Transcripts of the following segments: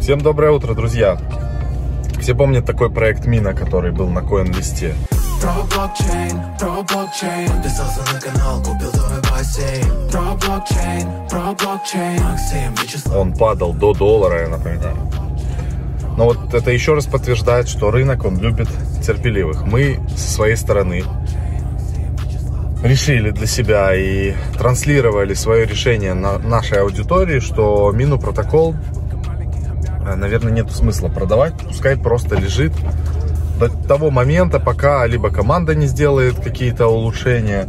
Всем доброе утро, друзья! Все помнят такой проект Мина, который был на коин-листе. Про блокчейн, про блокчейн Подписался на канал, купил домой бассейн Про блокчейн, про блокчейн Максим, Вячеслав Он падал до доллара, я напоминаю. Но вот это еще раз подтверждает, что рынок, он любит терпеливых. Мы со своей стороны решили для себя и транслировали свое решение на нашей аудитории, что Мину протокол, наверное, нет смысла продавать, пускай просто лежит до того момента, пока либо команда не сделает какие-то улучшения,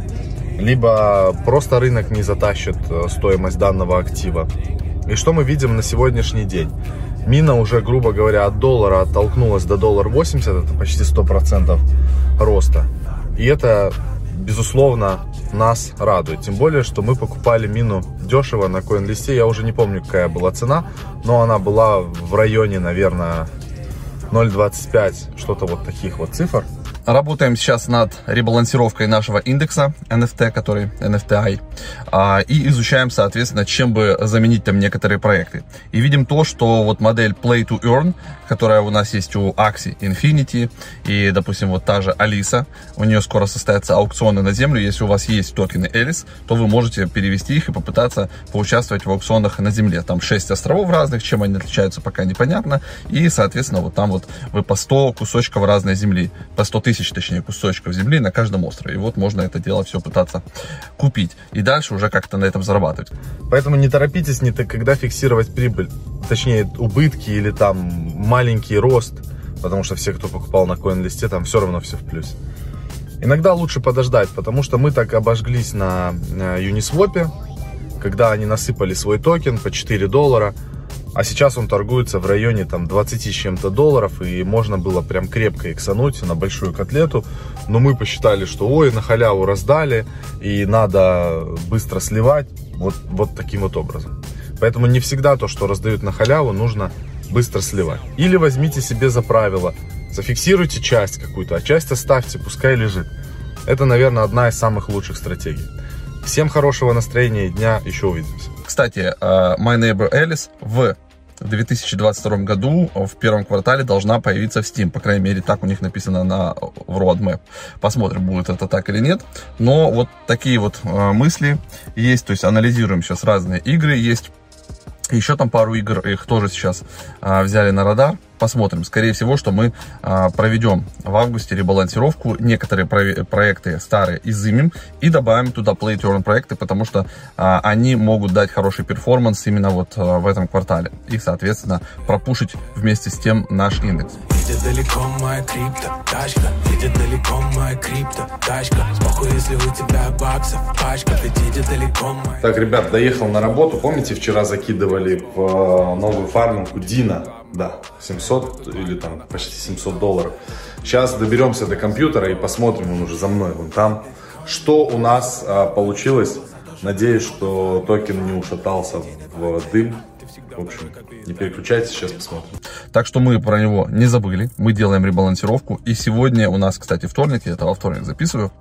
либо просто рынок не затащит э, стоимость данного актива. И что мы видим на сегодняшний день? Мина уже, грубо говоря, от доллара оттолкнулась до доллара 80, это почти 100% роста. И это, безусловно, нас радует. Тем более, что мы покупали мину дешево на коин-листе. Я уже не помню, какая была цена, но она была в районе, наверное, 0.25, что-то вот таких вот цифр. Работаем сейчас над ребалансировкой нашего индекса NFT, который NFTI, а, и изучаем, соответственно, чем бы заменить там некоторые проекты. И видим то, что вот модель Play to Earn, которая у нас есть у Axie Infinity и, допустим, вот та же Alisa, у нее скоро состоятся аукционы на землю. Если у вас есть токены Alice, то вы можете перевести их и попытаться поучаствовать в аукционах на земле. Там 6 островов разных, чем они отличаются, пока непонятно. И, соответственно, вот там вот вы по 100 кусочков разной земли, по 100 тысяч, точнее, кусочков земли на каждом острове. И вот можно это дело все пытаться купить. И дальше уже как-то на этом зарабатывать. Поэтому не торопитесь, не когда фиксировать прибыль, точнее убытки или там маленький рост, потому что все, кто покупал на коин-листе, там все равно все в плюсе. Иногда лучше подождать, потому что мы так обожглись на Uniswap, когда они насыпали свой токен по 4 доллара, а сейчас он торгуется в районе там 20 с чем-то долларов, и можно было прям крепко иксануть на большую котлету. Но мы посчитали, что ой, на халяву раздали, и надо быстро сливать вот, вот таким вот образом. Поэтому не всегда то, что раздают на халяву, нужно быстро сливать. Или возьмите себе за правило, зафиксируйте часть какую-то, а часть оставьте, пускай лежит. Это, наверное, одна из самых лучших стратегий. Всем хорошего настроения и дня, еще увидимся. Кстати, э, My Neighbor Alice в 2022 году в первом квартале должна появиться в Steam. По крайней мере, так у них написано на в roadmap. Посмотрим, будет это так или нет. Но вот такие вот э, мысли есть. То есть анализируем сейчас разные игры. Есть еще там пару игр, их тоже сейчас а, взяли на радар. Посмотрим. Скорее всего, что мы а, проведем в августе ребалансировку. Некоторые про проекты старые изымем и добавим туда Play to Earn проекты, потому что а, они могут дать хороший перформанс именно вот а, в этом квартале. И, соответственно, пропушить вместе с тем наш индекс. Едет далеко моя крипто, тачка Едет далеко моя крипто, тачка Спохуй, если у тебя баксов пачка Ведь едет далеко моя Так, ребят, доехал на работу. Помните, вчера закидывали в э, новую фарминку Дина? Да, 700 или там почти 700 долларов. Сейчас доберемся до компьютера и посмотрим, он уже за мной, вон там. Что у нас а, получилось? Надеюсь, что токен не ушатался в дым. В общем, не переключайтесь, сейчас посмотрим. Так что мы про него не забыли. Мы делаем ребалансировку. И сегодня у нас, кстати, вторник, я это во вторник записываю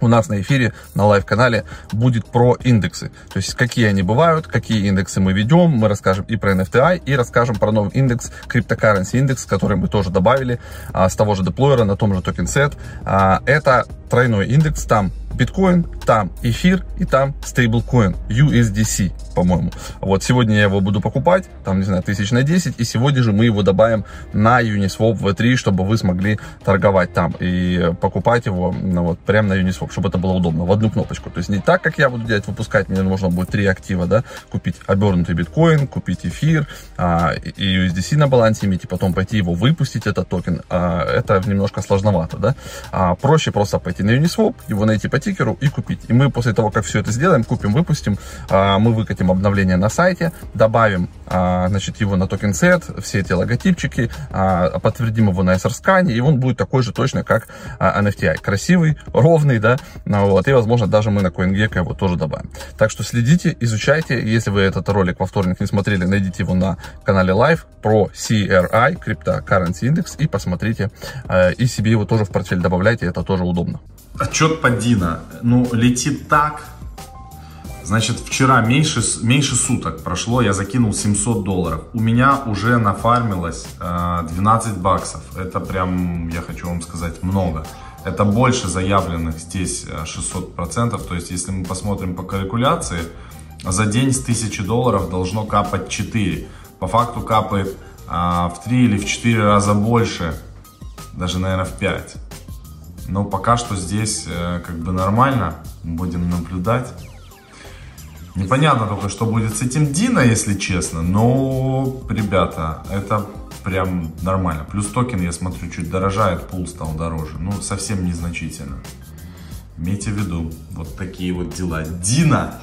у нас на эфире, на лайв-канале будет про индексы. То есть, какие они бывают, какие индексы мы ведем. Мы расскажем и про NFTI, и расскажем про новый индекс, Cryptocurrency индекс, который мы тоже добавили а, с того же деплойера на том же токен сет. А, это тройной индекс, там биткоин, там эфир и там стейблкоин USDC, по-моему. Вот сегодня я его буду покупать, там, не знаю, тысяч на 10, и сегодня же мы его добавим на Uniswap V3, чтобы вы смогли торговать там и покупать его ну, вот прямо на Uniswap, чтобы это было удобно, в одну кнопочку. То есть не так, как я буду делать, выпускать, мне нужно будет три актива, да, купить обернутый биткоин, купить эфир а, и USDC на балансе иметь, и потом пойти его выпустить, этот токен. А, это немножко сложновато, да. А, проще просто пойти на Uniswap, его найти по тикеру и купить. И мы после того, как все это сделаем, купим, выпустим, а, мы выкатим обновление на сайте, добавим а, значит, его на Token Set, все эти логотипчики, а, подтвердим его на Etherscan е, и он будет такой же точно, как NFTI. Красивый, ровный, да, вот, и, возможно, даже мы на CoinGecko его тоже добавим. Так что следите, изучайте, если вы этот ролик во вторник не смотрели, найдите его на канале Live про CRI, Cryptocurrency Index, и посмотрите, и себе его тоже в портфель добавляйте, это тоже удобно. Отчет по Дина. Ну, летит так. Значит, вчера меньше, меньше суток прошло, я закинул 700 долларов. У меня уже нафармилось э, 12 баксов. Это прям, я хочу вам сказать, много. Это больше заявленных здесь 600%. То есть, если мы посмотрим по калькуляции, за день с 1000 долларов должно капать 4. По факту капает а, в 3 или в 4 раза больше, даже, наверное, в 5. Но пока что здесь э, как бы нормально, будем наблюдать. Непонятно только, что будет с этим Дина, если честно, но, ребята, это прям нормально. Плюс токен, я смотрю, чуть дорожает, пул стал дороже. Ну, совсем незначительно. Имейте в виду, вот такие вот дела. Дина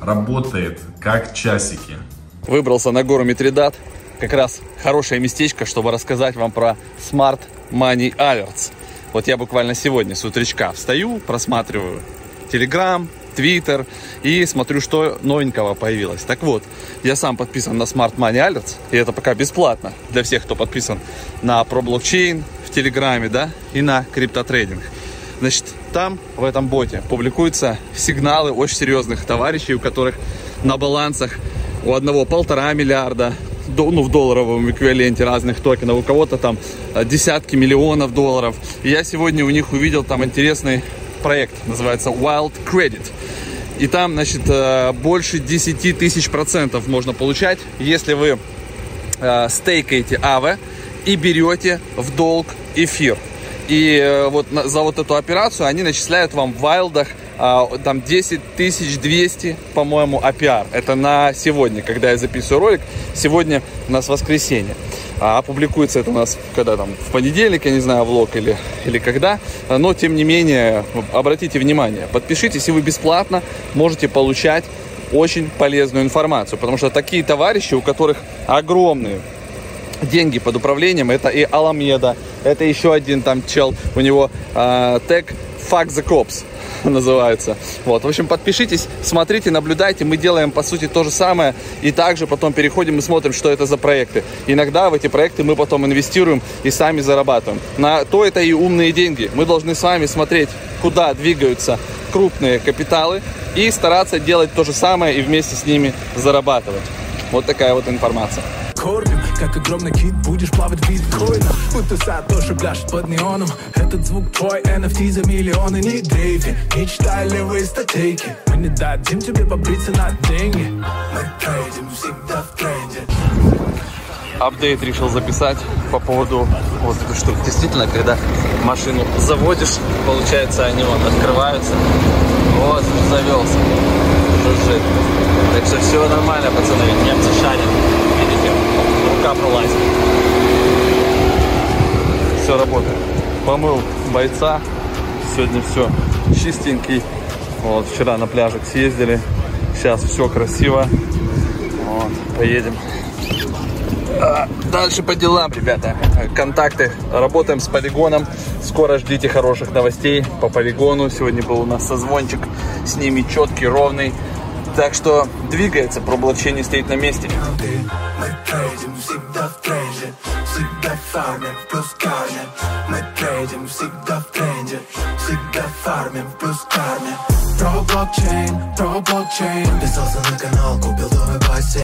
работает как часики. Выбрался на гору Митридат. Как раз хорошее местечко, чтобы рассказать вам про Smart Money Alerts. Вот я буквально сегодня с утречка встаю, просматриваю Telegram, Twitter и смотрю, что новенького появилось. Так вот, я сам подписан на Smart Money Alerts, и это пока бесплатно для всех, кто подписан на ProBlockchain в Телеграме, да, и на криптотрейдинг. Значит, там, в этом боте, публикуются сигналы очень серьезных товарищей, у которых на балансах у одного полтора миллиарда, ну, в долларовом эквиваленте разных токенов, у кого-то там э, десятки миллионов долларов. И я сегодня у них увидел там интересный проект, называется Wild Credit. И там, значит, э, больше 10 тысяч процентов можно получать, если вы э, стейкаете АВЭ и берете в долг эфир. И вот за вот эту операцию они начисляют вам в вайлдах там 10 200, по-моему, APR. Это на сегодня, когда я записываю ролик. Сегодня у нас воскресенье. А опубликуется это у нас когда там в понедельник, я не знаю, влог или, или когда. Но тем не менее, обратите внимание, подпишитесь, и вы бесплатно можете получать очень полезную информацию. Потому что такие товарищи, у которых огромные деньги под управлением, это и Аламеда, это еще один там чел, у него э, тег Fuck the Cops называется. Вот, в общем, подпишитесь, смотрите, наблюдайте. Мы делаем, по сути, то же самое. И также потом переходим и смотрим, что это за проекты. Иногда в эти проекты мы потом инвестируем и сами зарабатываем. На то это и умные деньги. Мы должны с вами смотреть, куда двигаются крупные капиталы и стараться делать то же самое и вместе с ними зарабатывать. Вот такая вот информация. Корбин, как огромный кит, будешь плавать в биткоинах Будто Сатоши пляшет под неоном Этот звук твой, NFT за миллионы Не дрейфи, не читай левые статейки Мы не дадим тебе побриться на деньги Мы трейдим всегда в тренде апдейт решил записать по поводу вот этой штуки. Действительно, когда машину заводишь, получается, они вот открываются. Вот, завелся. Жужжит. Так что все нормально, пацаны. Немцы шарят. Рука пролазит. Все работает. Помыл бойца. Сегодня все чистенький. Вот, вчера на пляжик съездили. Сейчас все красиво. Вот, поедем а, дальше по делам, ребята. Контакты. Работаем с полигоном. Скоро ждите хороших новостей по полигону. Сегодня был у нас созвончик с ними четкий, ровный. Так что двигается, проблокчейн не стоит на месте. Мы трейдим всегда в тренде Всегда фармим плюс карме Мы трейдим всегда в тренде Всегда фармим плюс карме Про блокчейн, про блокчейн Подписался на канал, купил дом и бассейн